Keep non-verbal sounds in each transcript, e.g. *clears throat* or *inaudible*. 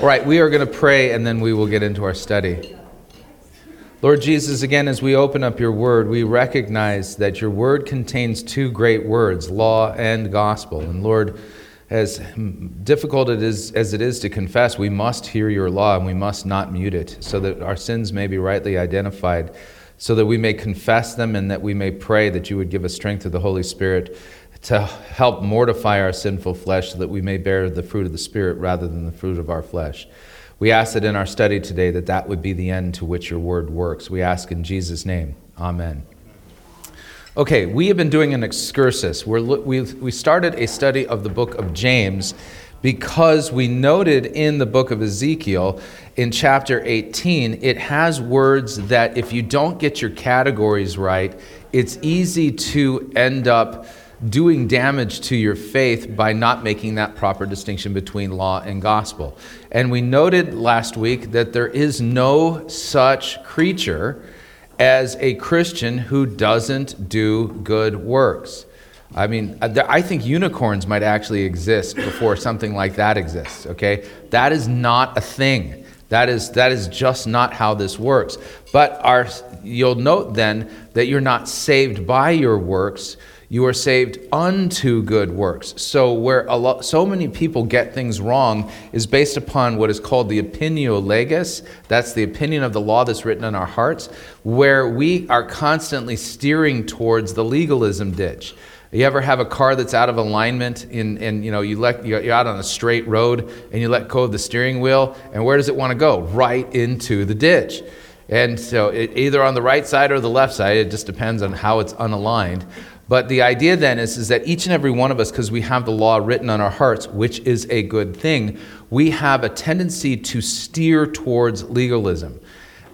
All right, we are going to pray and then we will get into our study. Lord Jesus, again, as we open up your word, we recognize that your word contains two great words, law and gospel. And Lord, as difficult it is, as it is to confess, we must hear your law and we must not mute it so that our sins may be rightly identified, so that we may confess them and that we may pray that you would give us strength of the Holy Spirit to help mortify our sinful flesh so that we may bear the fruit of the Spirit rather than the fruit of our flesh. We ask that in our study today that that would be the end to which your word works. We ask in Jesus' name. Amen. Okay, we have been doing an excursus. We're, we we started a study of the book of James because we noted in the book of Ezekiel in chapter 18, it has words that if you don't get your categories right, it's easy to end up doing damage to your faith by not making that proper distinction between law and gospel. And we noted last week that there is no such creature as a Christian who doesn't do good works. I mean, uh, I think unicorns might actually exist before something like that exists, okay? That is not a thing. That is, that is just not how this works. But our, you'll note then that you're not saved by your works you are saved unto good works. So, where a so many people get things wrong is based upon what is called the opinio legis. That's the opinion of the law that's written in our hearts, where we are constantly steering towards the legalism ditch. You ever have a car that's out of alignment and you know you let you're out on a straight road and you let go of the steering wheel, and where does it want to go? Right into the ditch. And so, it, either on the right side or the left side, it just depends on how it's unaligned. But the idea then is, is that each and every one of us, because we have the law written on our hearts, which is a good thing, we have a tendency to steer towards legalism.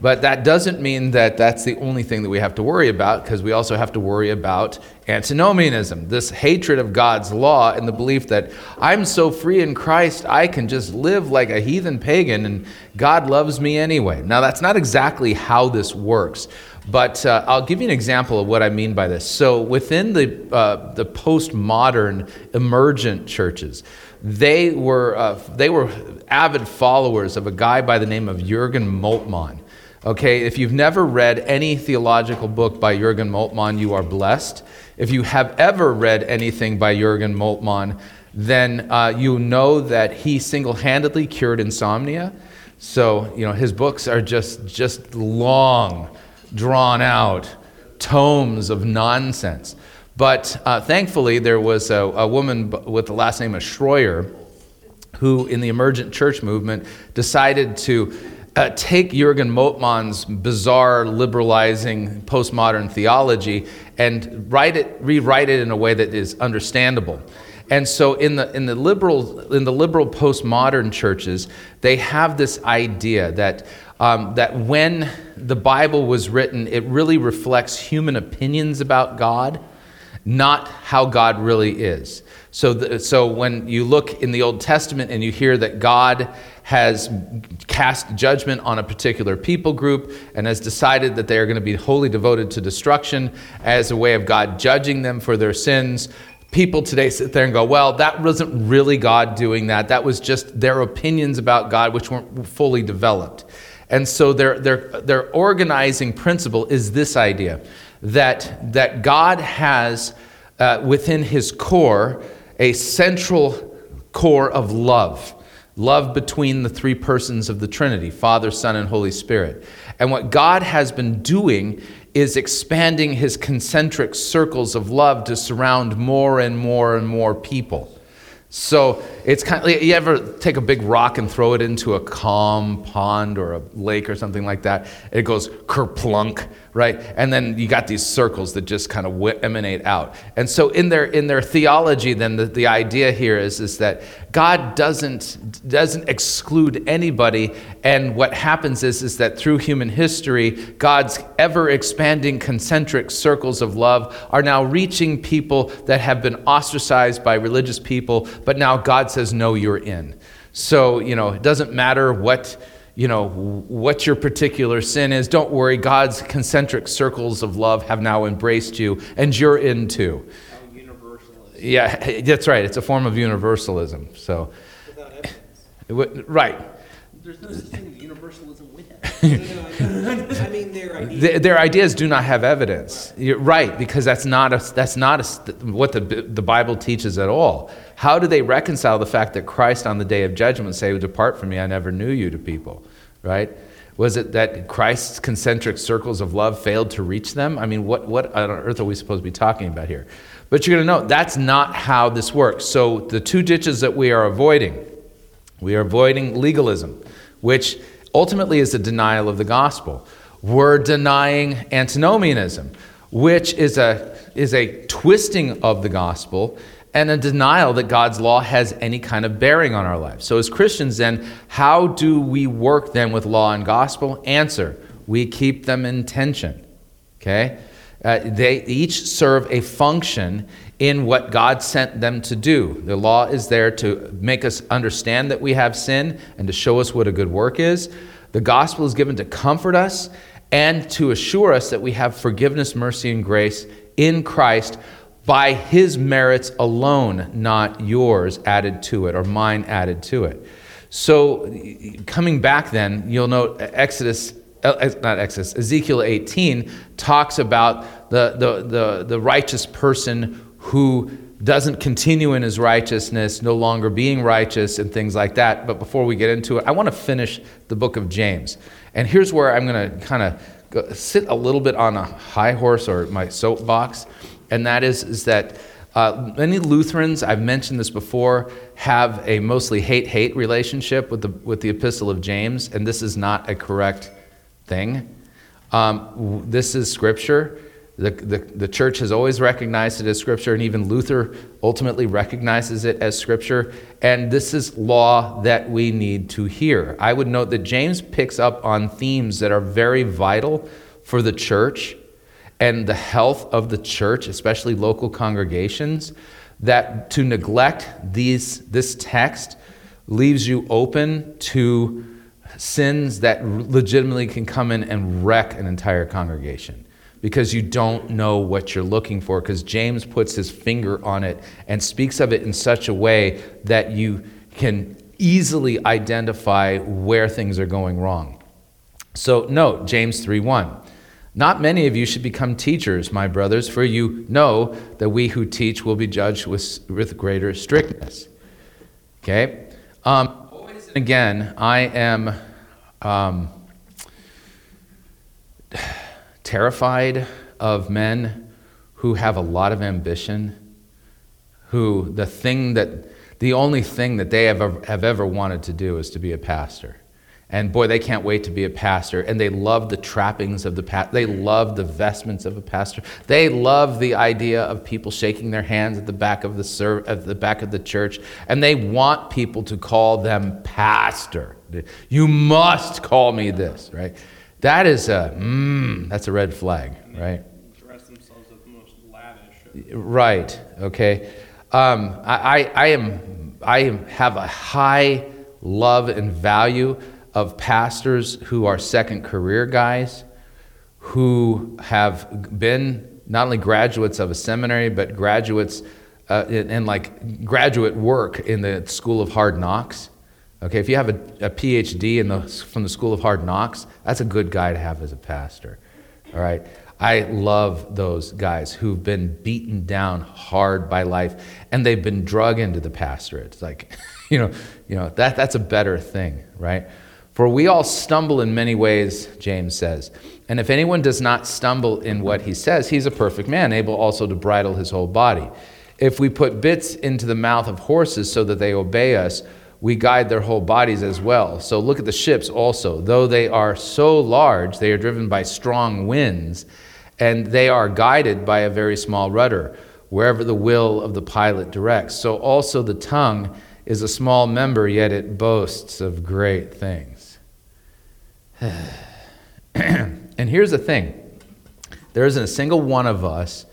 But that doesn't mean that that's the only thing that we have to worry about, because we also have to worry about antinomianism, this hatred of God's law, and the belief that I'm so free in Christ, I can just live like a heathen pagan, and God loves me anyway. Now, that's not exactly how this works. But uh, I'll give you an example of what I mean by this. So, within the, uh, the postmodern emergent churches, they were, uh, they were avid followers of a guy by the name of Jurgen Moltmann. Okay, if you've never read any theological book by Jurgen Moltmann, you are blessed. If you have ever read anything by Jurgen Moltmann, then uh, you know that he single handedly cured insomnia. So, you know, his books are just, just long drawn out tomes of nonsense. But uh, thankfully, there was a, a, woman with the last name of Schroyer who, in the emergent church movement, decided to uh, take Jurgen Moltmann's bizarre, liberalizing postmodern theology and write it, rewrite it in a way that is understandable. And so in the, in the liberal in the liberal postmodern churches, they have this idea that um, that when the Bible was written, it really reflects human opinions about God, not how God really is. So, the, so when you look in the Old Testament and you hear that God has cast judgment on a particular people group and has decided that they are going to be wholly devoted to destruction as a way of God judging them for their sins, people today sit there and go, well, that wasn't really God doing that. That was just their opinions about God, which weren't fully developed. And so their, their, their organizing principle is this idea that, that God has uh, within his core a central core of love. Love between the three persons of the Trinity Father, Son, and Holy Spirit. And what God has been doing is expanding his concentric circles of love to surround more and more and more people. So it's kind of, you ever take a big rock and throw it into a calm pond or a lake or something like that? It goes kerplunk, right? And then you got these circles that just kind of emanate out. And so in their in their theology, then the, the idea here is, is that God doesn't doesn't exclude anybody. And what happens is, is that through human history, God's ever expanding concentric circles of love are now reaching people that have been ostracized by religious people, but now God says, No, you're in. So, you know, it doesn't matter what you know, what your particular sin is. Don't worry, God's concentric circles of love have now embraced you, and you're in too. Yeah, that's right. It's a form of universalism. So, right. there's no such thing as universalism with that. *laughs* I mean, their ideas. Th- their ideas do not have evidence. You're right, because that's not, a, that's not a, what the, the Bible teaches at all. How do they reconcile the fact that Christ on the day of judgment say, Depart from me, I never knew you to people? Right? Was it that Christ's concentric circles of love failed to reach them? I mean, what, what on earth are we supposed to be talking about here? But you're going to know that's not how this works. So, the two ditches that we are avoiding we are avoiding legalism, which ultimately is a denial of the gospel. We're denying antinomianism, which is a, is a twisting of the gospel and a denial that God's law has any kind of bearing on our lives. So, as Christians, then, how do we work then with law and gospel? Answer we keep them in tension. Okay? Uh, they each serve a function in what God sent them to do. The law is there to make us understand that we have sin and to show us what a good work is. The gospel is given to comfort us and to assure us that we have forgiveness, mercy, and grace in Christ by his merits alone, not yours added to it or mine added to it. So, coming back then, you'll note Exodus, uh, not Exodus, Ezekiel 18 talks about the, the, the, the righteous person who doesn't continue in his righteousness, no longer being righteous, and things like that. But before we get into it, I want to finish the book of James. And here's where I'm going to kind of sit a little bit on a high horse or my soapbox, and that is, is that uh, many Lutherans, I've mentioned this before, have a mostly hate hate relationship with the, with the Epistle of James, and this is not a correct thing. Um, this is scripture. The, the, the, church has always recognized it as Scripture, and even Luther ultimately recognizes it as Scripture. And this is law that we need to hear. I would note that James picks up on themes that are very vital for the church and the health of the church, especially local congregations. That to neglect these, this text leaves you open to sins that legitimately can come in and wreck an entire congregation because you don't know what you're looking for. Because James puts his finger on it and speaks of it in such a way that you can easily identify where things are going wrong. So, note James 3 1. Not many of you should become teachers, my brothers, for you know that we who teach will be judged with, with greater strictness. Okay? Um, again, I am. Um, terrified of men who have a lot of ambition, who the thing that, the only thing that they have have ever wanted to do is to be a pastor. And boy, they can't wait to be a pastor. And they love the trappings of the pastor. They love the vestments of a pastor. They love the idea of people shaking their hands at the back of the ser- at the back of the church. And they want people to call them pastor. You must call me this, right? That is a, mm, that's a red flag, right? Dress themselves the most lavish. Right, okay. Um, I, I, am, I have a high love and value of pastors who are second career guys, who have been not only graduates of a seminary, but graduates uh, in, in like graduate work in the School of Hard Knocks Okay, if you have a, a PhD in the, from the School of Hard Knocks, that's a good guy to have as a pastor. All right. I love those guys who've been beaten down hard by life and they've been drug into the pastorate. It's like, *laughs* you know, you know that, that's a better thing, right? For we all stumble in many ways, James says. And if anyone does not stumble in what he says, he's a perfect man, able also to bridle his whole body. If we put bits into the mouth of horses so that they obey us, we guide their whole bodies as well. So look at the ships also. Though they are so large, they are driven by strong winds, and they are guided by a very small rudder, wherever the will of the pilot directs. So also the tongue is a small member, yet it boasts of great things. *sighs* and here's the thing there isn't a single one of us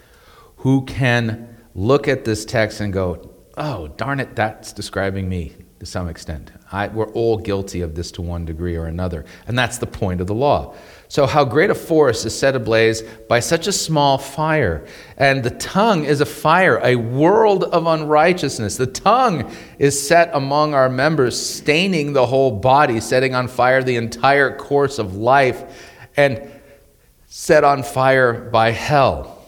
who can look at this text and go, oh, darn it, that's describing me to some extent. I, we're all guilty of this to one degree or another. And that's the point of the law. So, how great a forest is set ablaze by such a small fire. And the tongue is a fire, a world of unrighteousness. The tongue is set among our members, staining the whole body, setting on fire the entire course of life, and set on fire by hell.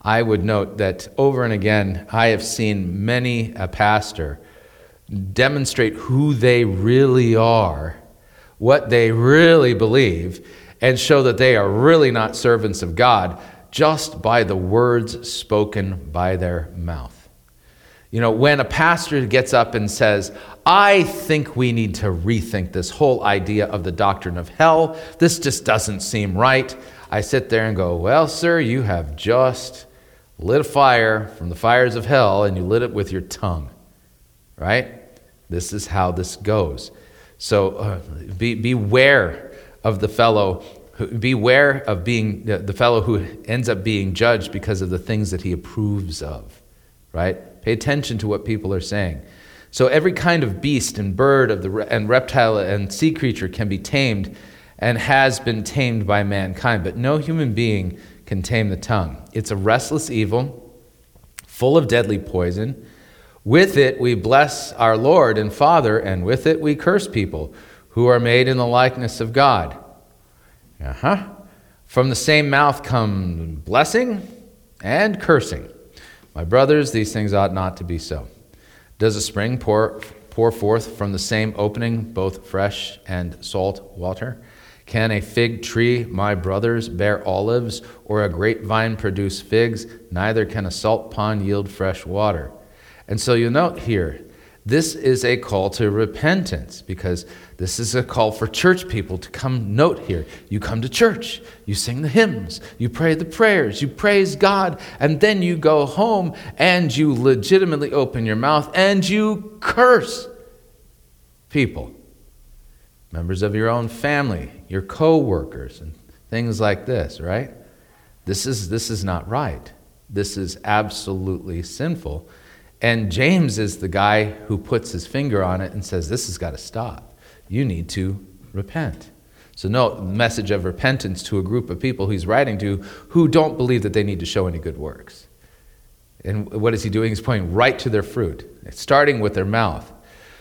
I would note that over and again, I have seen many a pastor demonstrate who they really are, what they really believe, and show that they are really not servants of God just by the words spoken by their mouth. You know, when a pastor gets up and says, I think we need to rethink this whole idea of the doctrine of hell, this just doesn't seem right. I sit there and go, Well, sir, you have just lit a fire from the fires of hell and you lit it with your tongue, right? This is how this goes. So uh, be, beware of the fellow. Beware of being the, the fellow who ends up being judged because of the things that he approves of, right? Pay attention to what people are saying. So every kind of beast and bird of the, and reptile and sea creature can be tamed and has been tamed by mankind, but no human being can tame the tongue. It's a restless evil, full of deadly poison. With it we bless our Lord and Father, and with it we curse people who are made in the likeness of God. Uh-huh. From the same mouth come blessing and cursing. My brothers, these things ought not to be so. Does a spring pour, pour forth from the same opening both fresh and salt water? Can a fig tree, my brothers, bear olives, or a grapevine produce figs? Neither can a salt pond yield fresh water. And so you note here, this is a call to repentance because this is a call for church people to come. Note here, you come to church, you sing the hymns, you pray the prayers, you praise God, and then you go home and you legitimately open your mouth and you curse people members of your own family, your co-workers, and things like this, right? This is, this is not right. This is absolutely sinful. And James is the guy who puts his finger on it and says, This has got to stop. You need to repent. So, no message of repentance to a group of people he's writing to who don't believe that they need to show any good works. And what is he doing? He's pointing right to their fruit, starting with their mouth.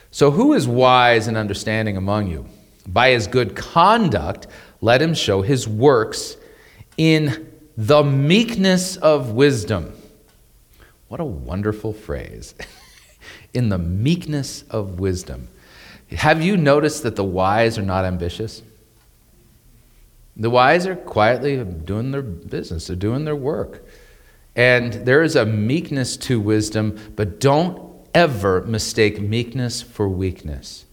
So, who is wise and understanding among you? By his good conduct, let him show his works in the meekness of wisdom. What a wonderful phrase. *laughs* in the meekness of wisdom. Have you noticed that the wise are not ambitious? The wise are quietly doing their business, they're doing their work. And there is a meekness to wisdom, but don't ever mistake meekness for weakness.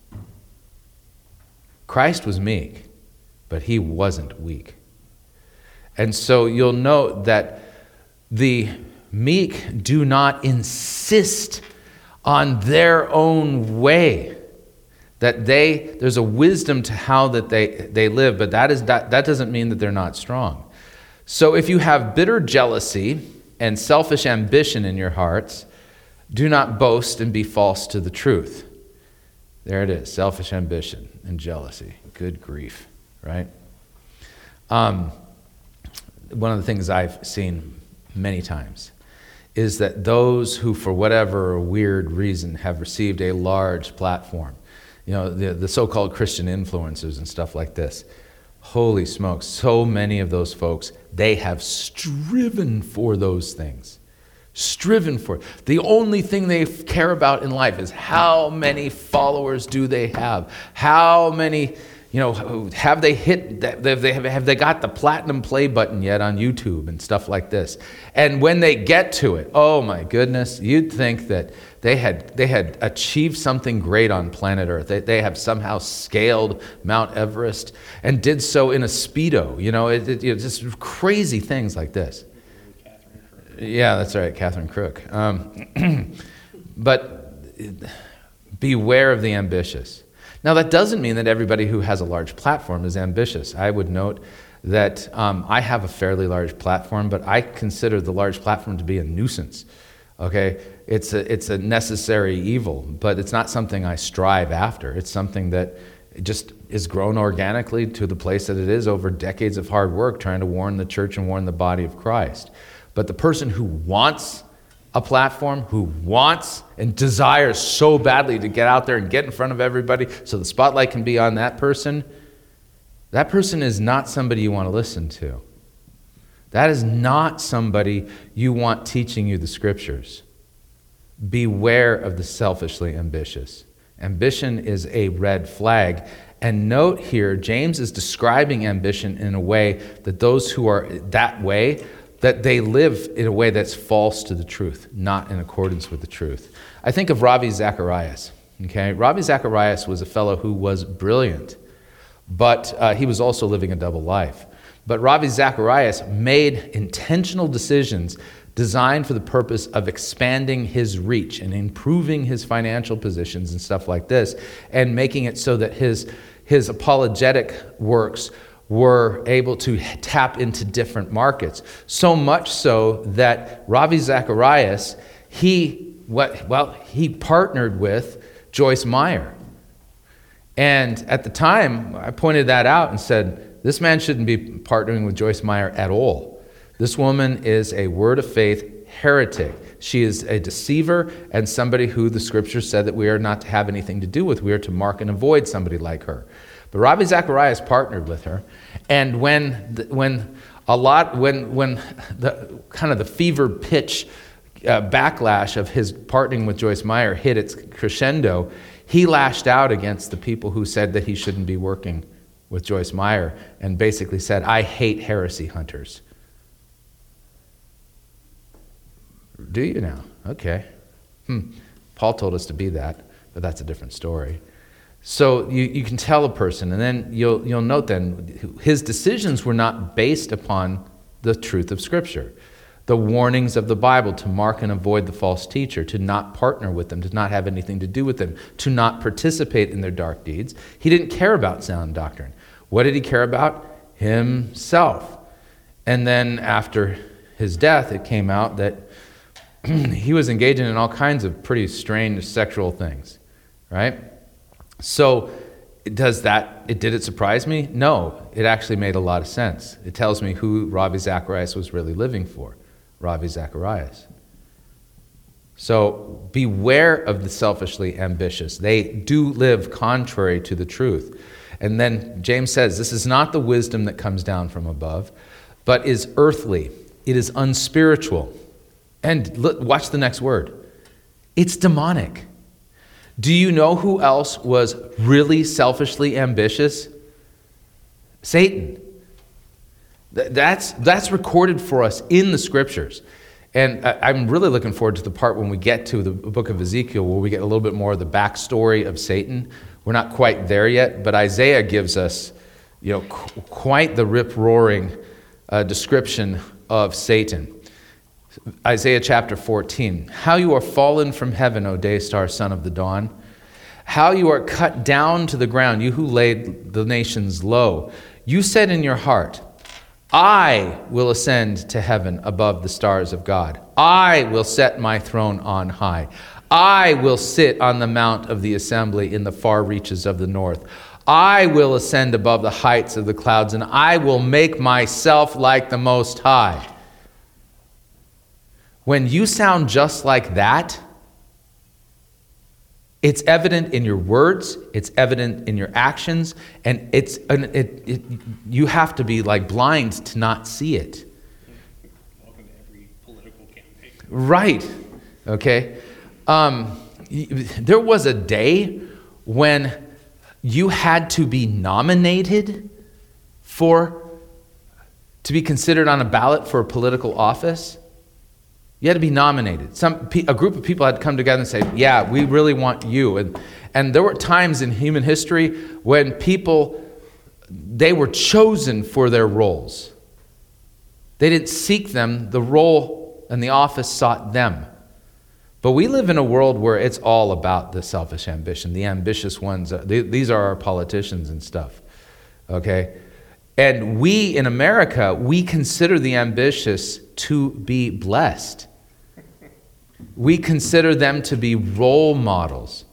Christ was meek, but he wasn't weak. And so you'll note that the meek do not insist on their own way that they there's a wisdom to how that they they live but that is that, that doesn't mean that they're not strong so if you have bitter jealousy and selfish ambition in your hearts do not boast and be false to the truth there it is selfish ambition and jealousy. Good grief, right? Um, one of the things I've seen many times is that those who, for whatever weird reason, have received a large platform, you know, the, the so called Christian influencers and stuff like this, holy smokes, so many of those folks, they have striven for those things striven for. The only thing they care about in life is how many followers do they have? How many, you know, have they hit, have they, got the platinum play button yet on YouTube and stuff like this? And when they get to it, oh my goodness, you'd think that they had, they had achieved something great on planet Earth. They, they have somehow scaled Mount Everest and did so in a Speedo. You know, it, it, it just crazy things like this. Yeah, that's right, Catherine Crook. Um, *clears throat* but beware of the ambitious. Now, that doesn't mean that everybody who has a large platform is ambitious. I would note that um, I have a fairly large platform, but I consider the large platform to be a nuisance. Okay? It's a, it's a necessary evil, but it's not something I strive after. It's something that just is grown organically to the place that it is over decades of hard work trying to warn the church and warn the body of Christ. But the person who wants a platform, who wants and desires so badly to get out there and get in front of everybody so the spotlight can be on that person, that person is not somebody you want to listen to. That is not somebody you want teaching you the scriptures. Beware of the selfishly ambitious. Ambition is a red flag. And note here, James is describing ambition in a way that those who are that way that they live in a way that's false to the truth, not in accordance with the truth. I think of Ravi Zacharias. Okay, Ravi Zacharias was a fellow who was brilliant, but uh, he was also living a double life. But Ravi Zacharias made intentional decisions designed for the purpose of expanding his reach and improving his financial positions and stuff like this, and making it so that his, his apologetic works were able to tap into different markets. So much so that Ravi Zacharias, he, what, well, he partnered with Joyce Meyer. And at the time, I pointed that out and said, this man shouldn't be partnering with Joyce Meyer at all. This woman is a word of faith heretic. She is a deceiver and somebody who the scripture said that we are not to have anything to do with. We are to mark and avoid somebody like her. But Ravi Zacharias partnered with her. And when, when a lot, when, when the kind of the fever pitch uh, backlash of his partnering with Joyce Meyer hit its crescendo, he lashed out against the people who said that he shouldn't be working with Joyce Meyer and basically said, I hate heresy hunters. Do you now? Okay. Hmm. Paul told us to be that, but that's a different story. So you, you can tell a person, and then you'll, you'll note then his decisions were not based upon the truth of Scripture. The warnings of the Bible to mark and avoid the false teacher, to not partner with them, to not have anything to do with them, to not participate in their dark deeds. He didn't care about sound doctrine. What did he care about? Himself. And then after his death, it came out that *clears throat* he was engaging in all kinds of pretty strange sexual things, right? So, does that, it, did it surprise me? No, it actually made a lot of sense. It tells me who Ravi Zacharias was really living for Ravi Zacharias. So, beware of the selfishly ambitious. They do live contrary to the truth. And then James says, This is not the wisdom that comes down from above, but is earthly, it is unspiritual. And look, watch the next word it's demonic. Do you know who else was really selfishly ambitious? Satan. That's, that's recorded for us in the scriptures. And I'm really looking forward to the part when we get to the book of Ezekiel where we get a little bit more of the backstory of Satan. We're not quite there yet, but Isaiah gives us you know, qu- quite the rip roaring uh, description of Satan. Isaiah chapter 14. How you are fallen from heaven, O day star, son of the dawn. How you are cut down to the ground, you who laid the nations low. You said in your heart, I will ascend to heaven above the stars of God. I will set my throne on high. I will sit on the mount of the assembly in the far reaches of the north. I will ascend above the heights of the clouds, and I will make myself like the Most High. When you sound just like that, it's evident in your words, it's evident in your actions, and it's it, it, you have to be like blind to not see it. Welcome to every political campaign. Right. Okay. Um, there was a day when you had to be nominated for to be considered on a ballot for a political office. You had to be nominated. Some, a group of people had to come together and say, Yeah, we really want you. And, and there were times in human history when people, they were chosen for their roles. They didn't seek them, the role and the office sought them. But we live in a world where it's all about the selfish ambition. The ambitious ones, uh, these are our politicians and stuff. Okay? And we in America, we consider the ambitious to be blessed. We consider them to be role models.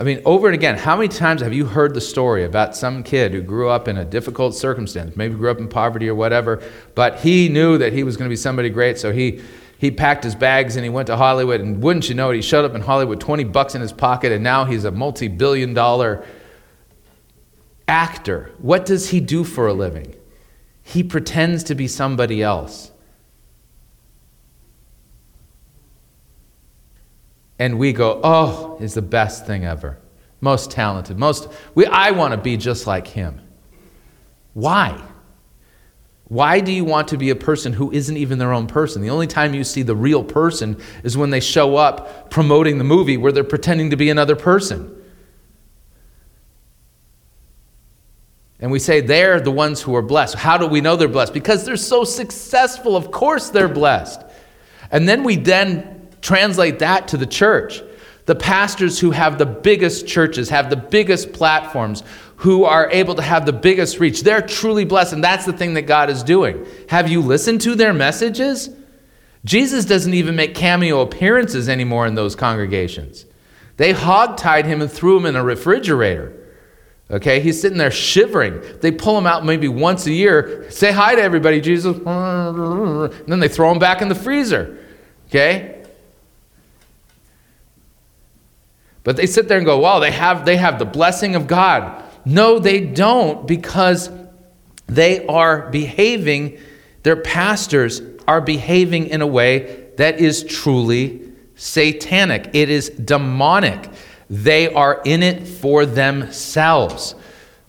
I mean, over and again, how many times have you heard the story about some kid who grew up in a difficult circumstance, maybe grew up in poverty or whatever, but he knew that he was going to be somebody great, so he, he packed his bags and he went to Hollywood, and wouldn't you know it, he showed up in Hollywood, 20 bucks in his pocket, and now he's a multi billion dollar actor. What does he do for a living? He pretends to be somebody else. And we go, "Oh, is the best thing ever. Most talented. Most we I want to be just like him." Why? Why do you want to be a person who isn't even their own person? The only time you see the real person is when they show up promoting the movie where they're pretending to be another person. And we say they're the ones who are blessed. How do we know they're blessed? Because they're so successful. Of course they're blessed. And then we then Translate that to the church. The pastors who have the biggest churches, have the biggest platforms, who are able to have the biggest reach, they're truly blessed. And that's the thing that God is doing. Have you listened to their messages? Jesus doesn't even make cameo appearances anymore in those congregations. They hogtied him and threw him in a refrigerator. Okay, he's sitting there shivering. They pull him out maybe once a year, say hi to everybody, Jesus, and then they throw him back in the freezer. Okay? But they sit there and go, wow, they have, they have the blessing of God. No, they don't because they are behaving, their pastors are behaving in a way that is truly satanic. It is demonic. They are in it for themselves.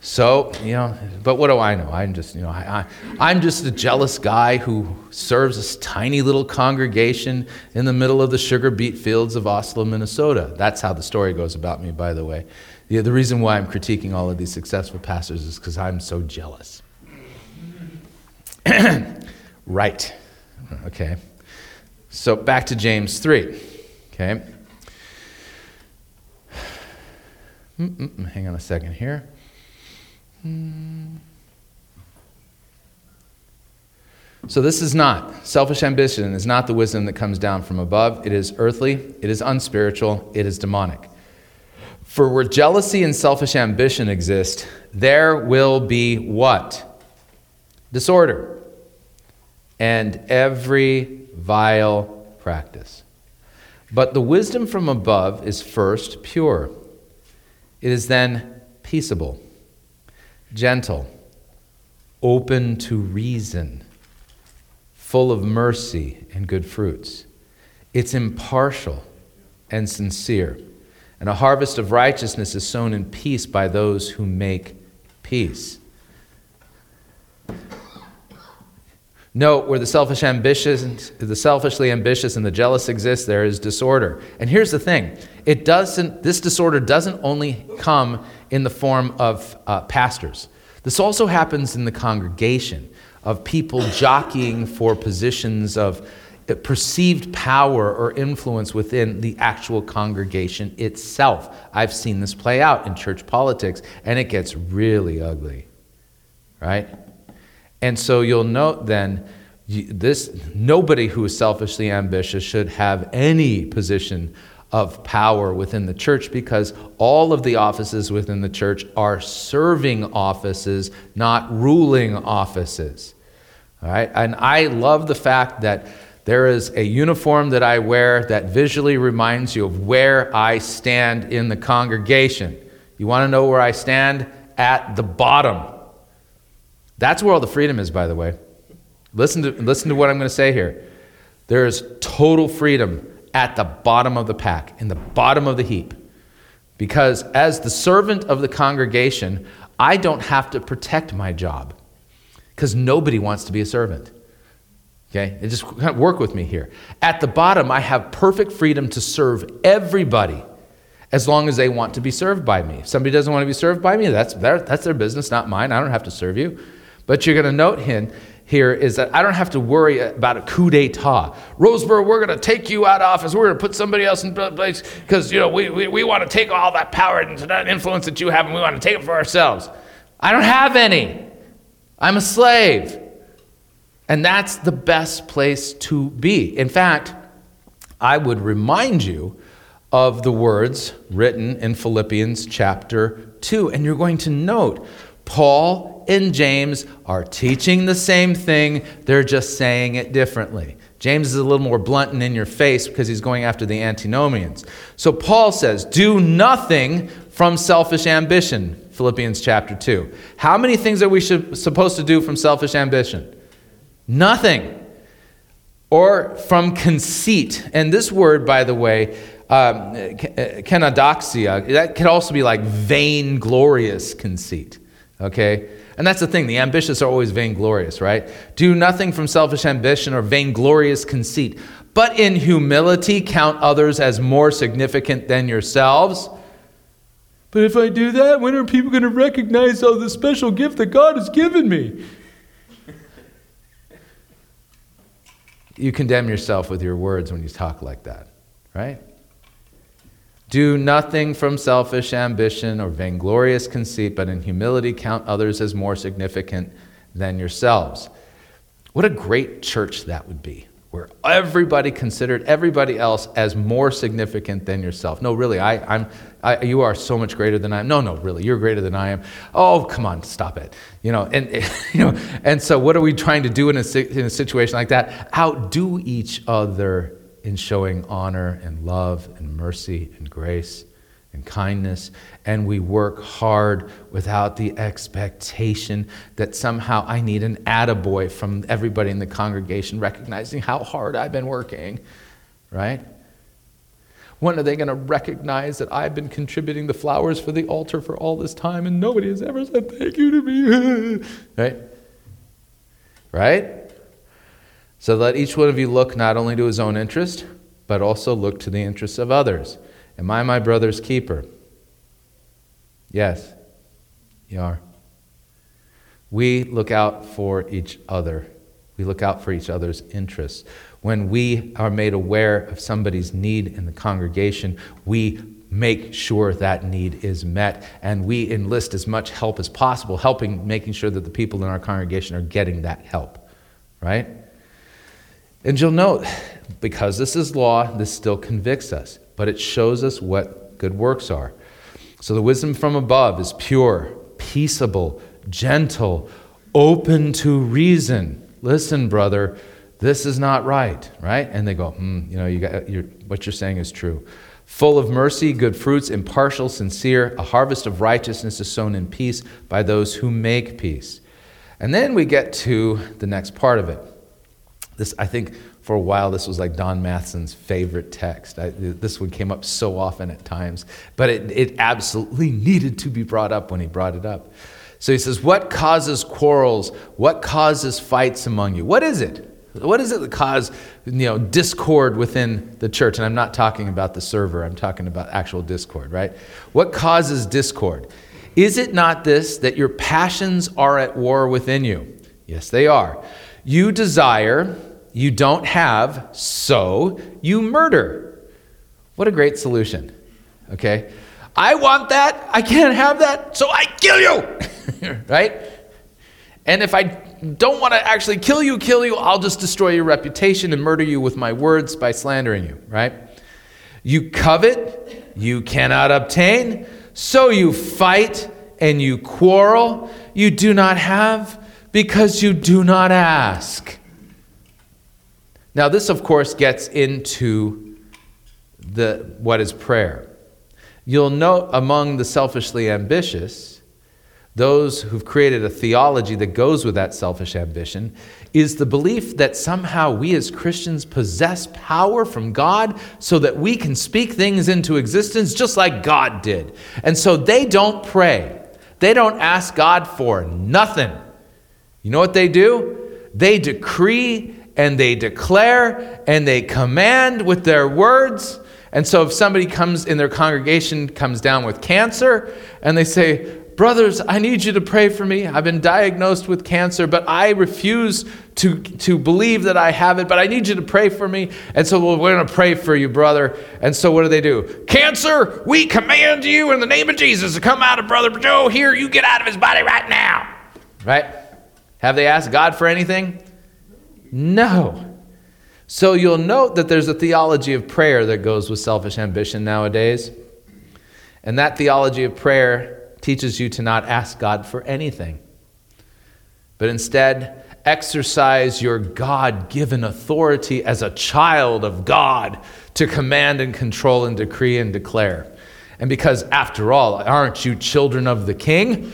So, you know, but what do I know? I'm just, you know, I, am just a jealous guy who serves this tiny little congregation in the middle of the sugar beet fields of Oslo, Minnesota. That's how the story goes about me, by the way. Yeah, the reason why I'm critiquing all of these successful pastors is because I'm so jealous. *clears throat* right. Okay. So back to James 3. Okay. *sighs* Mm-mm, hang on a second here. So, this is not selfish ambition, is not the wisdom that comes down from above. It is earthly, it is unspiritual, it is demonic. For where jealousy and selfish ambition exist, there will be what? Disorder and every vile practice. But the wisdom from above is first pure, it is then peaceable gentle, open to reason, full of mercy and good fruits. It's impartial and sincere. And a harvest of righteousness is sown in peace by those who make peace. Note where the selfish ambitious, the selfishly ambitious and the jealous exist, there is disorder. And here's the thing: it doesn't. This disorder doesn't only come in the form of uh, pastors. This also happens in the congregation of people jockeying for positions of uh, perceived power or influence within the actual congregation itself. I've seen this play out in church politics, and it gets really ugly, right? And so you'll note then this nobody who is selfishly ambitious should have any position of power within the church because all of the offices within the church are serving offices, not ruling offices. All right? And I love the fact that there is a uniform that I wear that visually reminds you of where I stand in the congregation. You want to know where I stand? At the bottom. That's where all the freedom is, by the way. Listen to, listen to what I'm going to say here. There is total freedom at the bottom of the pack, in the bottom of the heap. Because as the servant of the congregation, I don't have to protect my job because nobody wants to be a servant. Okay? And just work with me here. At the bottom, I have perfect freedom to serve everybody as long as they want to be served by me. If somebody doesn't want to be served by me, that's their, that's their business, not mine. I don't have to serve you. But you're going to note here, here is that I don't have to worry about a coup d'etat. Rosebrough, we're going to take you out of office. We're going to put somebody else in place because, you know, we, we, we want to take all that power and that influence that you have and we want to take it for ourselves. I don't have any. I'm a slave. And that's the best place to be. In fact, I would remind you of the words written in Philippians chapter 2. And you're going to note Paul and James are teaching the same thing, they're just saying it differently. James is a little more blunt and in your face because he's going after the antinomians. So Paul says, Do nothing from selfish ambition, Philippians chapter 2. How many things are we should, supposed to do from selfish ambition? Nothing. Or from conceit. And this word, by the way, um, kenodoxia, that could also be like vainglorious conceit. Okay? And that's the thing, the ambitious are always vainglorious, right? Do nothing from selfish ambition or vainglorious conceit, but in humility count others as more significant than yourselves. But if I do that, when are people going to recognize all the special gift that God has given me? you condemn yourself with your words when you talk like that, right? Do nothing from selfish ambition or vainglorious conceit, but in humility count others as more significant than yourselves. What a great church that would be, where everybody considered everybody else as more significant than yourself. No, really, I, I'm, I, you are so much greater than I am. No, no, really, you're greater than I am. Oh, come on, stop it. You know, and *laughs* you know, and so what are we trying to do in a, in a situation like that? Outdo each other in showing honor and love and mercy and grace and kindness, and we work hard without the expectation that somehow I need an attaboy from everybody in the congregation recognizing how hard I've been working, right? When are they going to recognize that I've been contributing the flowers for the altar for all this time and nobody has ever said thank you to me? *laughs* right? Right? So let each one of you look not only to his own interest, but also look to the interests of others. Am I my brother's keeper? Yes, you are. We look out for each other. We look out for each other's interests. When we are made aware of somebody's need in the congregation, we make sure that need is met and we enlist as much help as possible, helping, making sure that the people in our congregation are getting that help, right? And you'll note, because this is law, this still convicts us, but it shows us what good works are. So the wisdom from above is pure, peaceable, gentle, open to reason. Listen, brother, this is not right, right? And they go, hmm, you know, you got, you're, what you're saying is true. Full of mercy, good fruits, impartial, sincere, a harvest of righteousness is sown in peace by those who make peace. And then we get to the next part of it. This, I think, for a while, this was like Don Matheson's favorite text. I, this one came up so often at times, but it, it absolutely needed to be brought up when he brought it up. So he says, What causes quarrels? What causes fights among you? What is it? What is it that causes you know, discord within the church? And I'm not talking about the server, I'm talking about actual discord, right? What causes discord? Is it not this, that your passions are at war within you? Yes, they are. You desire you don't have, so you murder. What a great solution. Okay? I want that, I can't have that, so I kill you. *laughs* right? And if I don't want to actually kill you, kill you, I'll just destroy your reputation and murder you with my words by slandering you, right? You covet, you cannot obtain, so you fight and you quarrel. You do not have because you do not ask. Now, this, of course, gets into the, what is prayer. You'll note among the selfishly ambitious, those who've created a theology that goes with that selfish ambition, is the belief that somehow we as Christians possess power from God so that we can speak things into existence just like God did. And so they don't pray, they don't ask God for nothing. You know what they do? They decree and they declare and they command with their words. And so if somebody comes in their congregation comes down with cancer and they say, Brothers, I need you to pray for me. I've been diagnosed with cancer, but I refuse to, to believe that I have it, but I need you to pray for me. And so well, we're going to pray for you, brother. And so what do they do? Cancer, we command you in the name of Jesus to come out of Brother Joe. Here, you get out of his body right now. Right? Have they asked God for anything? No. So you'll note that there's a theology of prayer that goes with selfish ambition nowadays. And that theology of prayer teaches you to not ask God for anything, but instead exercise your God given authority as a child of God to command and control and decree and declare. And because, after all, aren't you children of the king?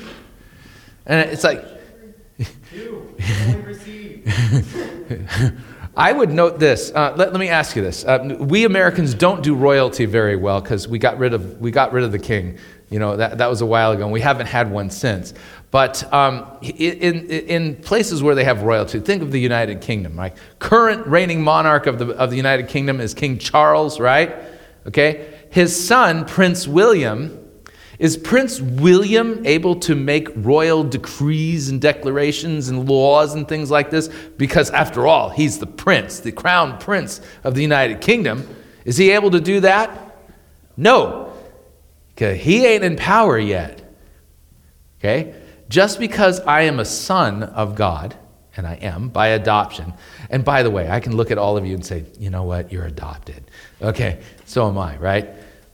And it's like, *laughs* I would note this. Uh, let, let, me ask you this. Uh, we Americans don't do royalty very well because we got rid of we got rid of the king. You know that, that was a while ago, and we haven't had one since. But um, in, in places where they have royalty, think of the United Kingdom. Right, current reigning monarch of the of the United Kingdom is King Charles. Right, okay. His son Prince William is Prince William able to make royal decrees and declarations and laws and things like this? Because, after all, he's the prince, the crown prince of the United Kingdom. Is he able to do that? No, because he ain't in power yet. Okay? Just because I am a son of God, and I am by adoption, and by the way, I can look at all of you and say, you know what, you're adopted. Okay, so am I, right?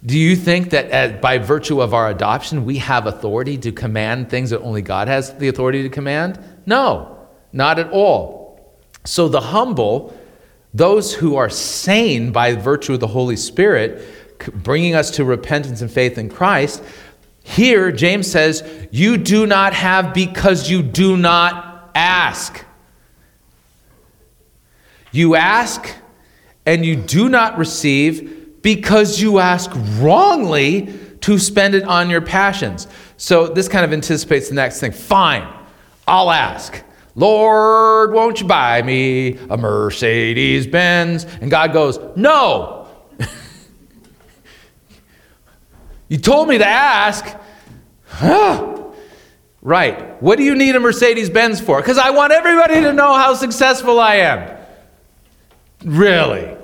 Do you think that as, by virtue of our adoption, we have authority to command things that only God has the authority to command? No, not at all. So the humble, those who are sane by virtue of the Holy Spirit, bringing us to repentance and faith in Christ, here James says, You do not have because you do not ask. You ask and you do not receive because you ask wrongly to spend it on your passions. So this kind of anticipates the next thing. Fine, I'll ask. Lord, won't you buy me a Mercedes Benz? And God goes, No. *laughs* you told me to ask. Huh? Right. What do you need a Mercedes Benz for? Because I want everybody to know how successful I am. Really?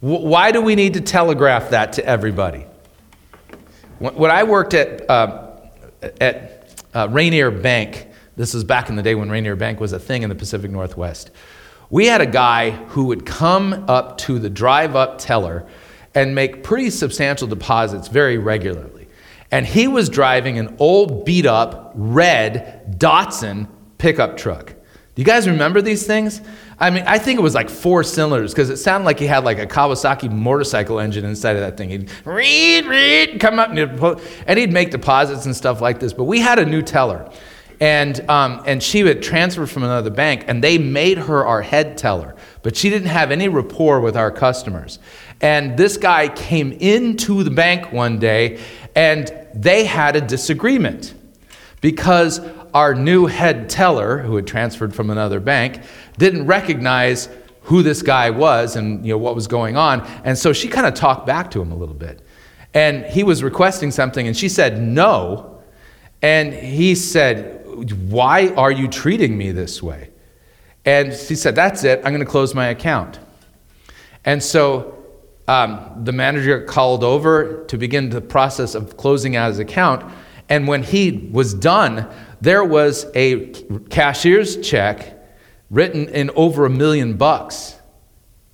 Why do we need to telegraph that to everybody? When I worked at, uh, at uh, Rainier Bank, this was back in the day when Rainier Bank was a thing in the Pacific Northwest, we had a guy who would come up to the drive up teller and make pretty substantial deposits very regularly. And he was driving an old beat up red Datsun pickup truck. Do you guys remember these things? I mean, I think it was like four cylinders because it sounded like he had like a Kawasaki motorcycle engine inside of that thing. He'd read, read, come up and he'd, make deposits and stuff like this. But we had a new teller, and um, and she had transferred from another bank, and they made her our head teller, but she didn't have any rapport with our customers. And this guy came into the bank one day, and they had a disagreement because our new head teller, who had transferred from another bank, didn't recognize who this guy was and you know, what was going on. And so she kind of talked back to him a little bit. And he was requesting something, and she said, No. And he said, Why are you treating me this way? And she said, That's it. I'm going to close my account. And so um, the manager called over to begin the process of closing out his account. And when he was done, there was a cashier's check written in over a million bucks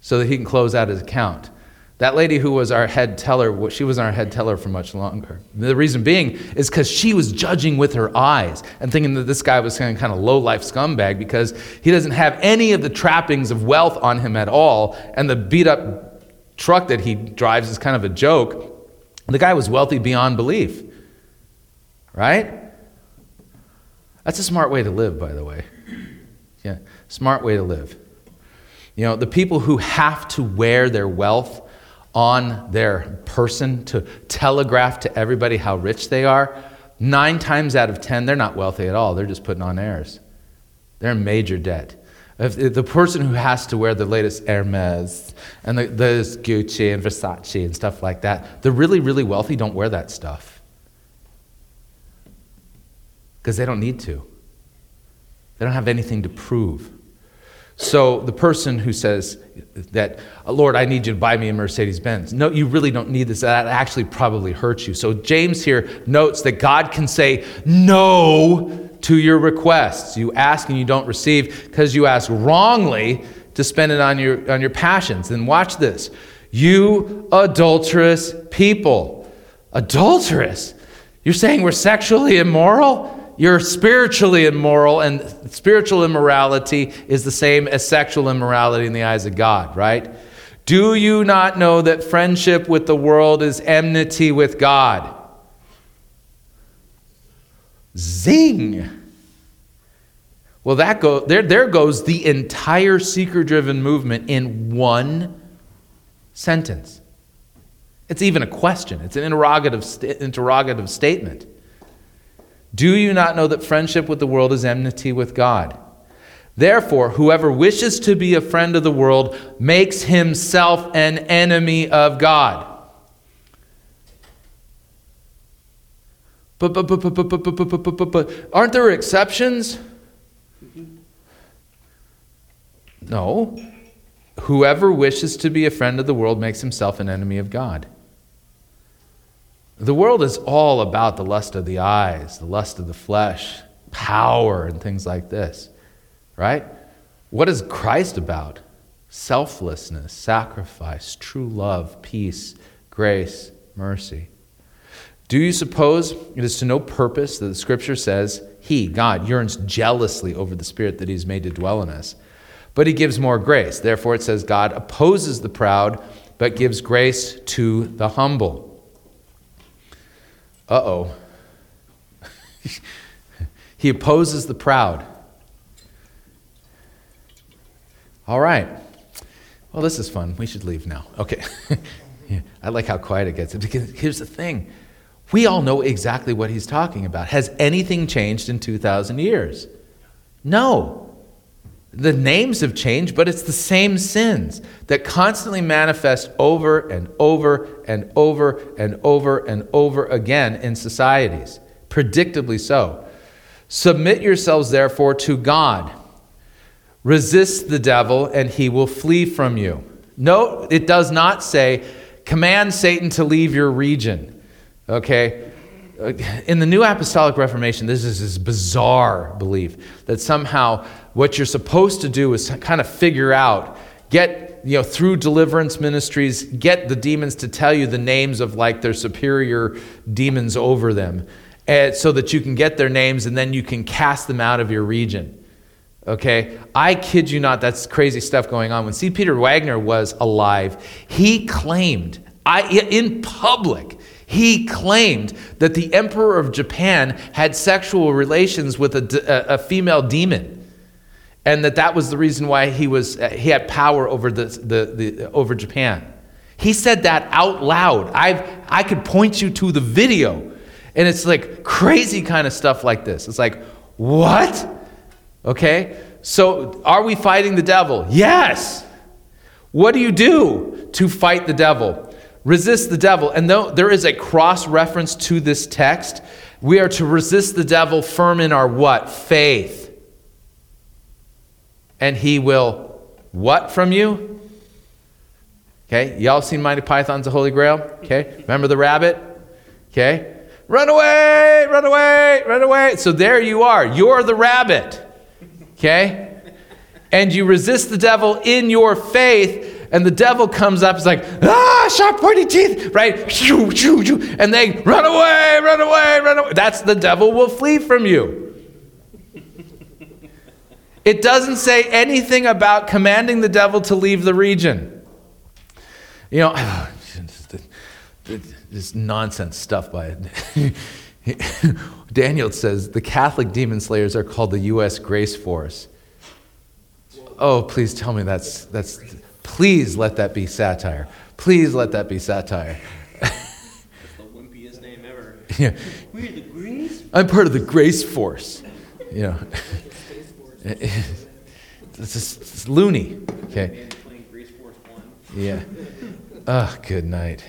so that he can close out his account. That lady who was our head teller, she wasn't our head teller for much longer. The reason being is because she was judging with her eyes and thinking that this guy was kind of, kind of low life scumbag because he doesn't have any of the trappings of wealth on him at all, and the beat up truck that he drives is kind of a joke. The guy was wealthy beyond belief, right? That's a smart way to live, by the way. Yeah, smart way to live. You know, the people who have to wear their wealth on their person to telegraph to everybody how rich they are, nine times out of ten, they're not wealthy at all. They're just putting on airs. They're in major debt. If the person who has to wear the latest Hermes and the, the Gucci and Versace and stuff like that, the really, really wealthy don't wear that stuff because they don't need to. They don't have anything to prove. So the person who says that, Lord, I need you to buy me a Mercedes Benz. No, you really don't need this. That actually probably hurts you. So James here notes that God can say no to your requests. You ask and you don't receive because you ask wrongly to spend it on your, on your passions. Then watch this. You adulterous people. Adulterous. You're saying we're sexually immoral? You're spiritually immoral, and spiritual immorality is the same as sexual immorality in the eyes of God, right? Do you not know that friendship with the world is enmity with God? Zing! Well, that go, there, there goes the entire seeker driven movement in one sentence. It's even a question, it's an interrogative, interrogative statement. Do you not know that friendship with the world is enmity with God? Therefore, whoever wishes to be a friend of the world makes himself an enemy of God. But, but, but, but, but, but, but, but, but, but, aren't there exceptions? No. Whoever wishes to be a friend of the world makes himself an enemy of God. The world is all about the lust of the eyes, the lust of the flesh, power, and things like this, right? What is Christ about? Selflessness, sacrifice, true love, peace, grace, mercy. Do you suppose it is to no purpose that the scripture says he, God, yearns jealously over the spirit that he's made to dwell in us? But he gives more grace. Therefore, it says God opposes the proud, but gives grace to the humble. Uh oh. *laughs* he opposes the proud. All right. Well, this is fun. We should leave now. Okay. *laughs* yeah, I like how quiet it gets. Because here's the thing we all know exactly what he's talking about. Has anything changed in 2,000 years? No. The names have changed, but it's the same sins that constantly manifest over and over and over and over and over again in societies, predictably so. Submit yourselves, therefore, to God. Resist the devil, and he will flee from you. No, it does not say, command Satan to leave your region. Okay? Uh, in the New Apostolic Reformation, this is this bizarre belief that somehow what you're supposed to do is kind of figure out, get, you know, through deliverance ministries, get the demons to tell you the names of like their superior demons over them, and so that you can get their names and then you can cast them out of your region. Okay? I kid you not, that's crazy stuff going on. When C. Peter Wagner was alive, he claimed, I, in public, he claimed that the emperor of Japan had sexual relations with a, a, a female demon and that that was the reason why he was uh, he had power over the, the, the over Japan. He said that out loud. I've I could point you to the video, and it's like crazy kind of stuff like this. It's like what? Okay, so are we fighting the devil? Yes. What do you do to fight the devil? Resist the devil. And though there is a cross reference to this text, we are to resist the devil firm in our what? Faith and he will what from you? Okay, y'all seen Monty Python's The Holy Grail? Okay, remember the rabbit? Okay, run away, run away, run away. So there you are. You're the rabbit. Okay, and you resist the devil in your faith, and the devil comes up, it's like, ah, sharp pointy teeth, right? And they run away, run away, run away. That's the devil will flee from you. It doesn't say anything about commanding the devil to leave the region. You know, *sighs* this nonsense stuff by. *laughs* Daniel says the Catholic demon slayers are called the U.S. Grace Force. Oh, please tell me that's, that's, please let that be satire. Please let that be satire. That's the wimpiest name ever. *laughs* Yeah. We're the Grace? I'm part of the Grace Force. You know. It's, just, it's loony. Okay. Yeah. Oh, good night.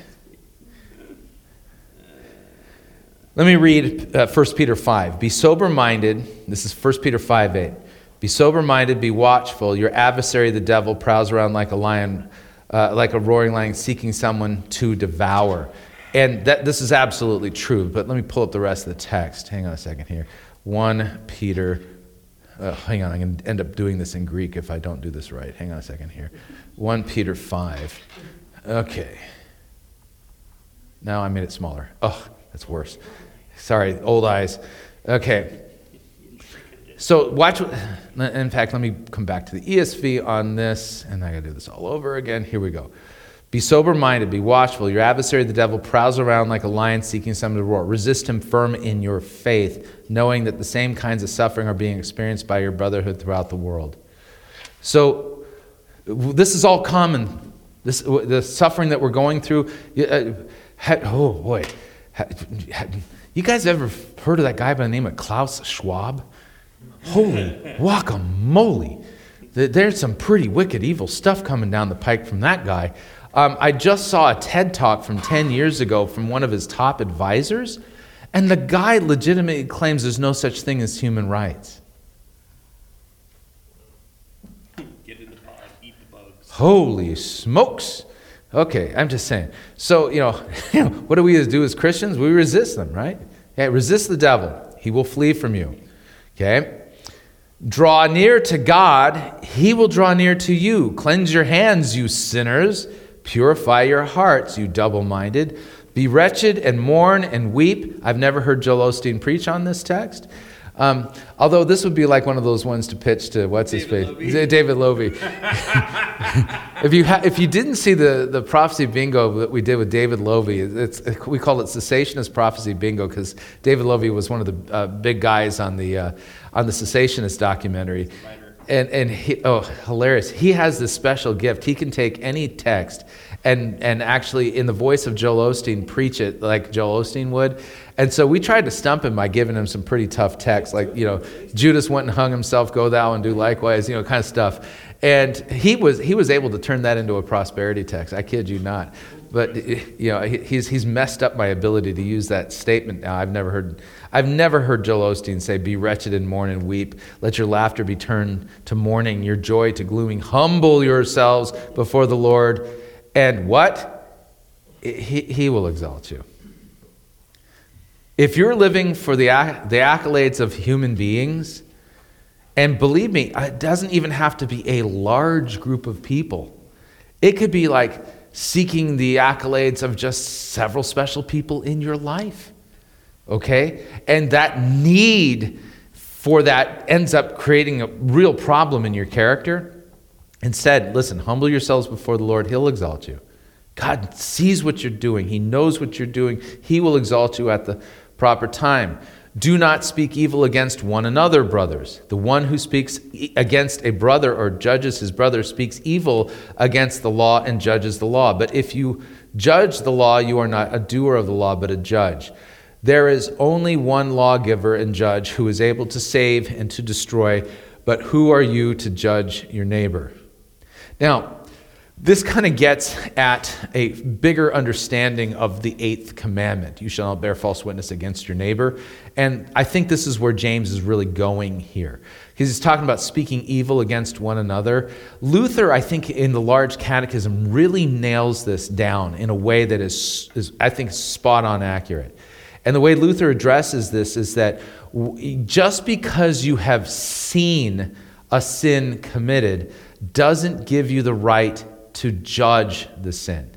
Let me read uh, 1 Peter 5. Be sober minded. This is 1 Peter 5 8. Be sober minded, be watchful. Your adversary, the devil, prowls around like a lion, uh, like a roaring lion, seeking someone to devour. And that, this is absolutely true, but let me pull up the rest of the text. Hang on a second here. 1 Peter Uh, hang on, I'm going to end up doing this in Greek if I don't do this right. Hang on a second here. 1 Peter 5. Okay. Now I made it smaller. Oh, that's worse. Sorry, old eyes. Okay. So watch. In fact, let me come back to the ESV on this, and I got to do this all over again. Here we go. Be sober minded, be watchful. Your adversary, the devil, prowls around like a lion seeking someone to roar. Resist him firm in your faith, knowing that the same kinds of suffering are being experienced by your brotherhood throughout the world. So, this is all common. This, the suffering that we're going through. Uh, oh, boy. You guys ever heard of that guy by the name of Klaus Schwab? Holy guacamole. There's some pretty wicked, evil stuff coming down the pike from that guy. Um, I just saw a TED talk from 10 years ago from one of his top advisors, and the guy legitimately claims there's no such thing as human rights. Get in the pod, eat the bugs. Holy smokes. Okay, I'm just saying. So, you know, *laughs* what do we do as Christians? We resist them, right? Resist the devil, he will flee from you. Okay? Draw near to God, he will draw near to you. Cleanse your hands, you sinners. Purify your hearts, you double minded. Be wretched and mourn and weep. I've never heard Joel Osteen preach on this text. Um, although this would be like one of those ones to pitch to what's David his face, David Lovey. *laughs* if you ha- if you didn't see the, the prophecy bingo that we did with David Lovey, it's, we call it cessationist prophecy bingo because David Lovey was one of the uh, big guys on the uh, on the cessationist documentary. And, and he, oh, hilarious. He has this special gift. He can take any text and, and actually, in the voice of Joel Osteen, preach it like Joel Osteen would. And so we tried to stump him by giving him some pretty tough texts, like, you know, Judas went and hung himself, go thou and do likewise, you know, kind of stuff. And he was, he was able to turn that into a prosperity text. I kid you not. But, you know, he's, he's messed up my ability to use that statement now. I've never heard, I've never heard Joel Osteen say, Be wretched and mourn and weep. Let your laughter be turned to mourning, your joy to glooming. Humble yourselves before the Lord. And what? He, he will exalt you. If you're living for the, the accolades of human beings, and believe me, it doesn't even have to be a large group of people. It could be like seeking the accolades of just several special people in your life. Okay? And that need for that ends up creating a real problem in your character. Instead, listen, humble yourselves before the Lord, He'll exalt you. God sees what you're doing, He knows what you're doing, He will exalt you at the proper time. Do not speak evil against one another, brothers. The one who speaks against a brother or judges his brother speaks evil against the law and judges the law. But if you judge the law, you are not a doer of the law, but a judge. There is only one lawgiver and judge who is able to save and to destroy, but who are you to judge your neighbor? Now, this kind of gets at a bigger understanding of the eighth commandment you shall not bear false witness against your neighbor. And I think this is where James is really going here. Because he's talking about speaking evil against one another. Luther, I think, in the large catechism, really nails this down in a way that is, is I think, spot on accurate. And the way Luther addresses this is that just because you have seen a sin committed doesn't give you the right to judge the sin.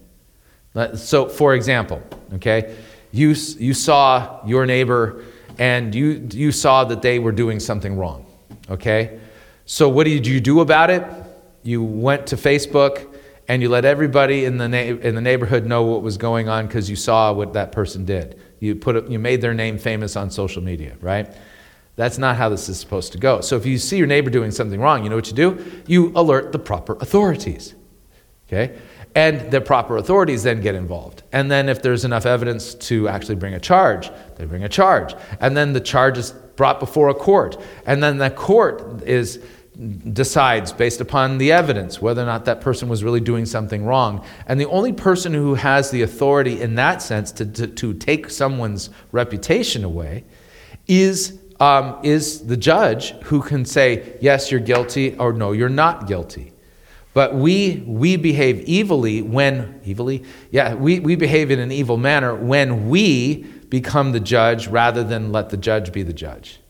So, for example, okay, you, you saw your neighbor and you, you saw that they were doing something wrong, okay? So, what did you do about it? You went to Facebook and you let everybody in the, na- in the neighborhood know what was going on because you saw what that person did. You, put it, you made their name famous on social media, right? That's not how this is supposed to go. So if you see your neighbor doing something wrong, you know what you do? You alert the proper authorities. Okay? And the proper authorities then get involved. And then, if there's enough evidence to actually bring a charge, they bring a charge. And then the charge is brought before a court. And then the court is decides based upon the evidence whether or not that person was really doing something wrong. And the only person who has the authority in that sense to, to, to take someone's reputation away is, um, is the judge who can say, yes, you're guilty, or no, you're not guilty. But we, we behave evilly when, evilly? Yeah, we, we behave in an evil manner when we become the judge rather than let the judge be the judge.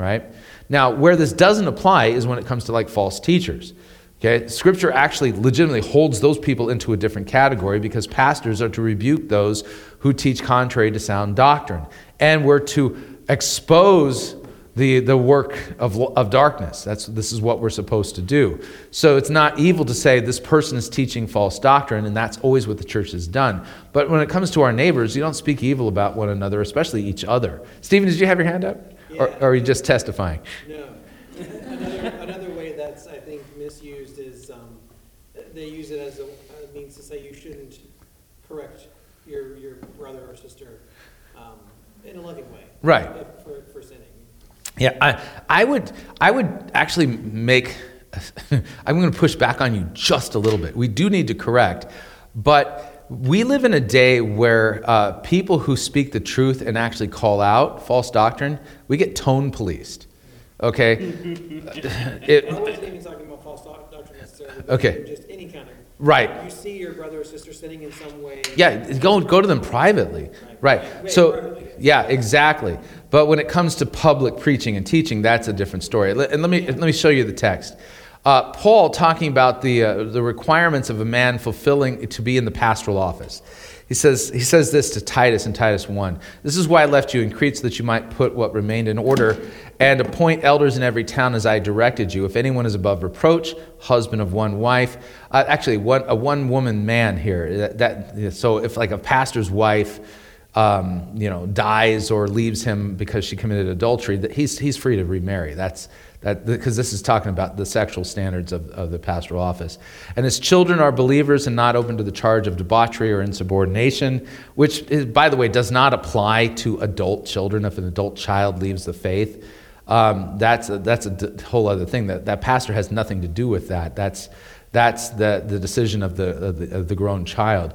right? Now, where this doesn't apply is when it comes to like false teachers. Okay, scripture actually legitimately holds those people into a different category because pastors are to rebuke those who teach contrary to sound doctrine. And we're to expose the, the work of, of darkness. That's, this is what we're supposed to do. So it's not evil to say this person is teaching false doctrine, and that's always what the church has done. But when it comes to our neighbors, you don't speak evil about one another, especially each other. Stephen, did you have your hand up? Or, or are you just testifying? No. Another, another way that's, I think, misused is, um, they use it as a, a means to say you shouldn't correct your, your brother or sister, um, in a loving way. Right. uh, For, for sinning. Yeah, I, I would I would actually make *laughs* I'm going to push back on you just a little bit. We do need to correct, but we live in a day where uh, people who speak the truth and actually call out false doctrine, we get tone policed. Okay, *laughs* it, I wasn't even talking about false doctrine necessarily. Okay. Just any kind of. right. You see your brother or sister sinning in some way. Yeah, go go to them privately. Right. Wait, So privately. yeah, exactly. But when it comes to public preaching and teaching, that's a different story. And let me let me show you the text. Uh, Paul talking about the uh, the requirements of a man fulfilling to be in the pastoral office. He says he says this to Titus in Titus 1. This is why I left you in Crete so that you might put what remained in order and appoint elders in every town as I directed you. If anyone is above reproach, husband of one wife, uh, actually one a one woman man here. That, that so if like a pastor's wife um, you know, dies or leaves him because she committed adultery, that he's, he's free to remarry. That's that because this is talking about the sexual standards of, of the pastoral office. And his children are believers and not open to the charge of debauchery or insubordination, which, is, by the way, does not apply to adult children if an adult child leaves the faith. Um, that's a, that's a d- whole other thing. That, that pastor has nothing to do with that. That's, that's the, the decision of the, of the, of the grown child.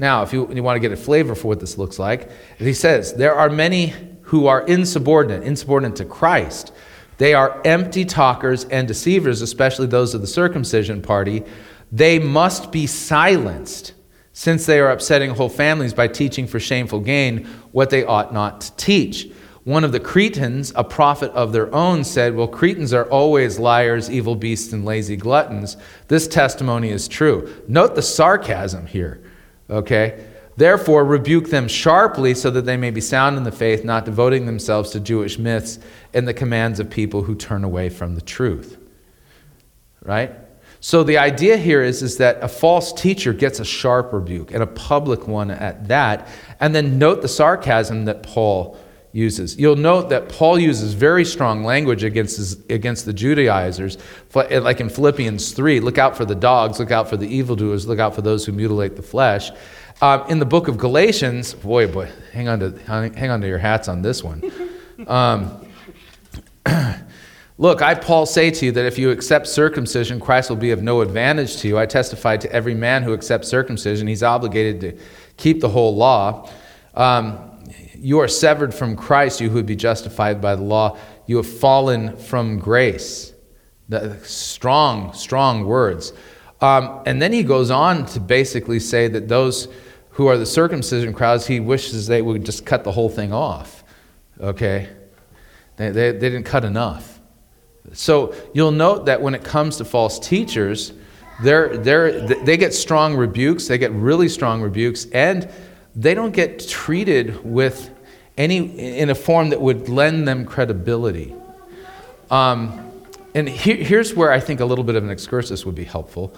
Now, if you, you want to get a flavor for what this looks like, he says, There are many who are insubordinate, insubordinate to Christ. They are empty talkers and deceivers, especially those of the circumcision party. They must be silenced, since they are upsetting whole families by teaching for shameful gain what they ought not to teach. One of the Cretans, a prophet of their own, said, Well, Cretans are always liars, evil beasts, and lazy gluttons. This testimony is true. Note the sarcasm here, okay? Therefore, rebuke them sharply so that they may be sound in the faith, not devoting themselves to Jewish myths and the commands of people who turn away from the truth. Right? So the idea here is, is that a false teacher gets a sharp rebuke, and a public one at that. And then note the sarcasm that Paul uses. You'll note that Paul uses very strong language against, his, against the Judaizers, like in Philippians 3 look out for the dogs, look out for the evildoers, look out for those who mutilate the flesh. Um, in the book of Galatians, boy, boy, hang on to, hang on to your hats on this one. Um, *clears throat* Look, I, Paul, say to you that if you accept circumcision, Christ will be of no advantage to you. I testify to every man who accepts circumcision, he's obligated to keep the whole law. Um, you are severed from Christ, you who would be justified by the law. You have fallen from grace. The strong, strong words. Um, and then he goes on to basically say that those who are the circumcision crowds, he wishes they would just cut the whole thing off. Okay? They, they, they didn't cut enough. So you'll note that when it comes to false teachers, they're, they're, they get strong rebukes, they get really strong rebukes, and they don't get treated with any in a form that would lend them credibility. Um, and here, here's where I think a little bit of an excursus would be helpful,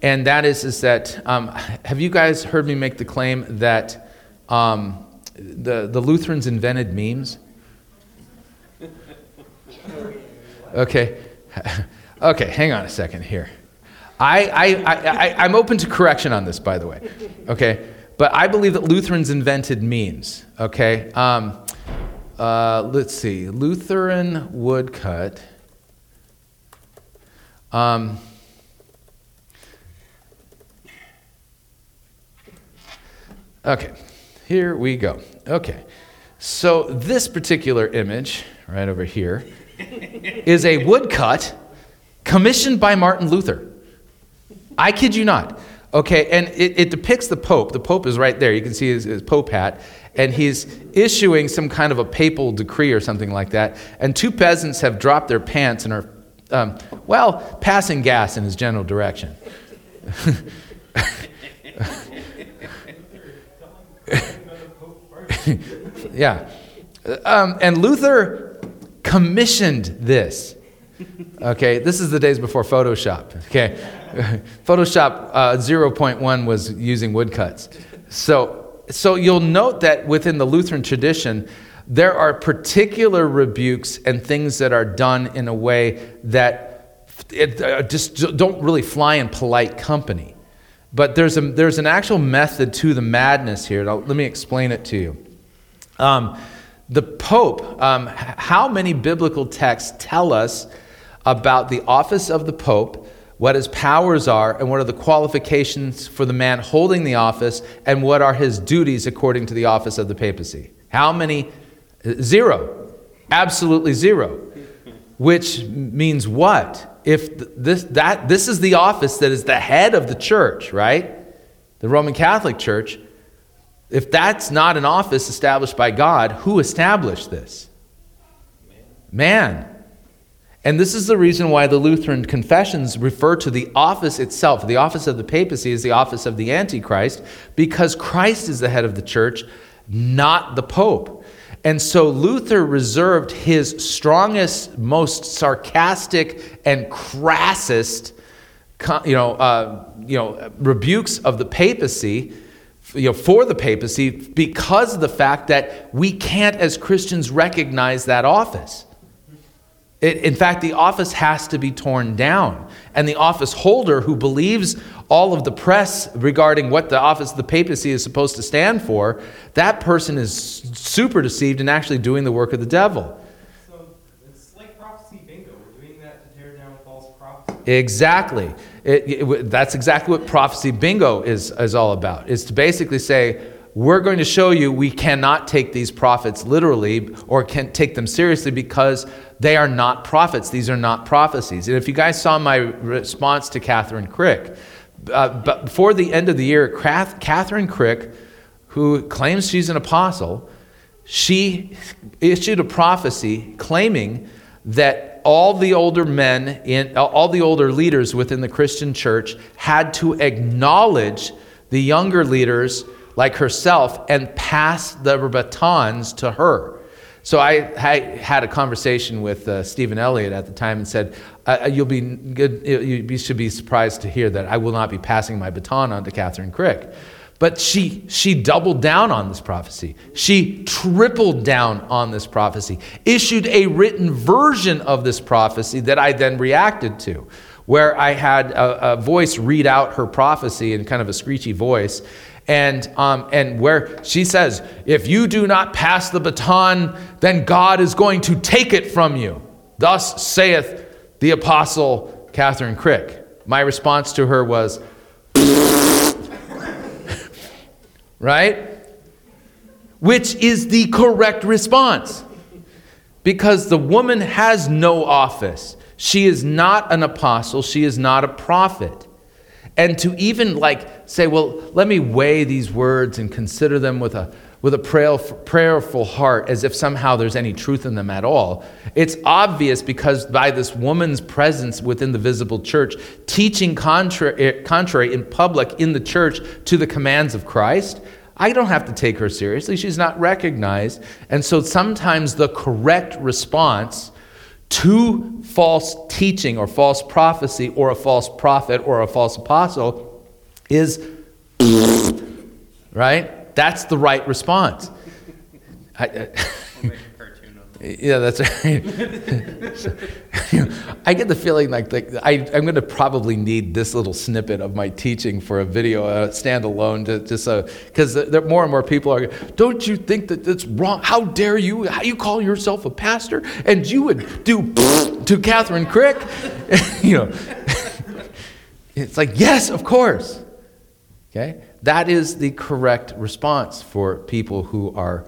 and that is is that um, have you guys heard me make the claim that um, the the Lutherans invented memes? Okay. *laughs* Okay, hang on a second here. I, I, I, I, I'm open to correction on this, by the way. Okay? But I believe that Lutherans invented memes. Okay? Um, uh, let's see. Lutheran woodcut. Um, okay, here we go. Okay, so this particular image, right over here, is a woodcut commissioned by Martin Luther. I kid you not. Okay, and it, it, depicts the Pope. The Pope is right there. You can see his, his, Pope hat. And he's issuing some kind of a papal decree or something like that. And two peasants have dropped their pants and are, um, well, passing gas in his general direction. *laughs* yeah. Um, and Luther commissioned this. Okay, this is the days before Photoshop. Okay, *laughs* Photoshop uh, 0.1 was using woodcuts. So, so you'll note that within the Lutheran tradition, there are particular rebukes and things that are done in a way that it, uh, just don't really fly in polite company. But there's, a, there's an actual method to the madness here. Now, let me explain it to you. Um, the Pope, um, how many biblical texts tell us about the office of the Pope, what his powers are, and what are the qualifications for the man holding the office, and what are his duties according to the office of the papacy. How many? Zero. Absolutely zero. Which means what? If this, that, this is the office that is the head of the church, right? The Roman Catholic Church. If that's not an office established by God, who established this? Man. And this is the reason why the Lutheran confessions refer to the office itself. The office of the papacy is the office of the Antichrist because Christ is the head of the church, not the Pope. And so Luther reserved his strongest, most sarcastic, and crassest you know, uh, you know, rebukes of the papacy you know, for the papacy because of the fact that we can't, as Christians, recognize that office. It, in fact, the office has to be torn down. And the office holder who believes all of the press regarding what the office of the papacy is supposed to stand for, that person is super deceived and actually doing the work of the devil. So it's like prophecy bingo. We're doing that to tear down false prophecy. Exactly. It, it, that's exactly what prophecy bingo is, is all about. Is to basically say, we're going to show you we cannot take these prophets literally or can take them seriously because they are not prophets. These are not prophecies. And if you guys saw my response to Kathryn Krick, uh, but before the end of the year, Kathryn Krick, who claims she's an apostle, she issued a prophecy claiming that all the older men in all the older leaders within the Christian church had to acknowledge the younger leaders like herself and pass the batons to her. So I, I had a conversation with uh, Stephen Elliott at the time and said, uh, uh "You'll be good. You should be surprised to hear that I will not be passing my baton on to Kathryn Krick." But she, she doubled down on this prophecy. She tripled down on this prophecy, issued a written version of this prophecy that I then reacted to, where I had a, a voice read out her prophecy in kind of a screechy voice and, um, and where she says, If you do not pass the baton, then God is going to take it from you. Thus saith the apostle Kathryn Krick. My response to her was, *laughs* right? Which is the correct response. Because the woman has no office. She is not an apostle, she is not a prophet. And to even like say, well, let me weigh these words and consider them with a, with a prayerful heart as if somehow there's any truth in them at all. It's obvious because by this woman's presence within the visible church, teaching contrary, eh, contrary in public in the church to the commands of Christ, I don't have to take her seriously. She's not recognized. And so sometimes the correct response to false teaching or false prophecy or a false prophet or a false apostle is right? That's the right response. I, *laughs* yeah, that's right. *laughs* I get the feeling like, like I, am going to probably need this little snippet of my teaching for a video, uh, standalone, to, just so because more and more people are. Don't you think that that's wrong? How dare you? How you call yourself a pastor and you would do *laughs* to Kathryn Krick? *laughs* you know. It's like, yes, of course. Okay? That is the correct response for people who are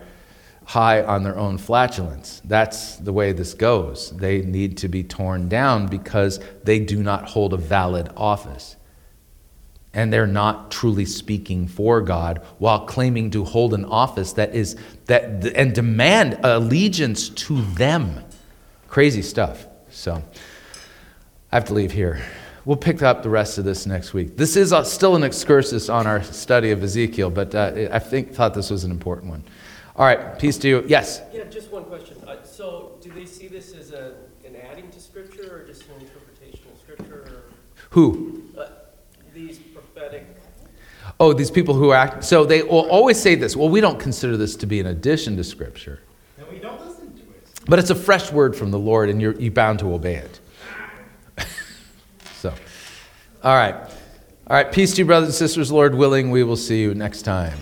high on their own flatulence. That's the way this goes. They need to be torn down because they do not hold a valid office. And they're not truly speaking for God while claiming to hold an office that is that and demand allegiance to them. Crazy stuff. So I have to leave here. We'll pick up the rest of this next week. This is still an excursus on our study of Ezekiel, but uh, I think thought this was an important one. All right, peace to you. Yes. Yeah, just one question. Uh, So do they see this as a, an adding to Scripture or just an interpretation of Scripture? Who? uh, These prophetic, Oh, these people who act. So they will always say this. Well, we don't consider this to be an addition to Scripture, And we don't listen to it. but it's a fresh word from the Lord, and you're you bound to obey it. *laughs* so, all right, all right. Peace to you, brothers and sisters. Lord willing, we will see you next time.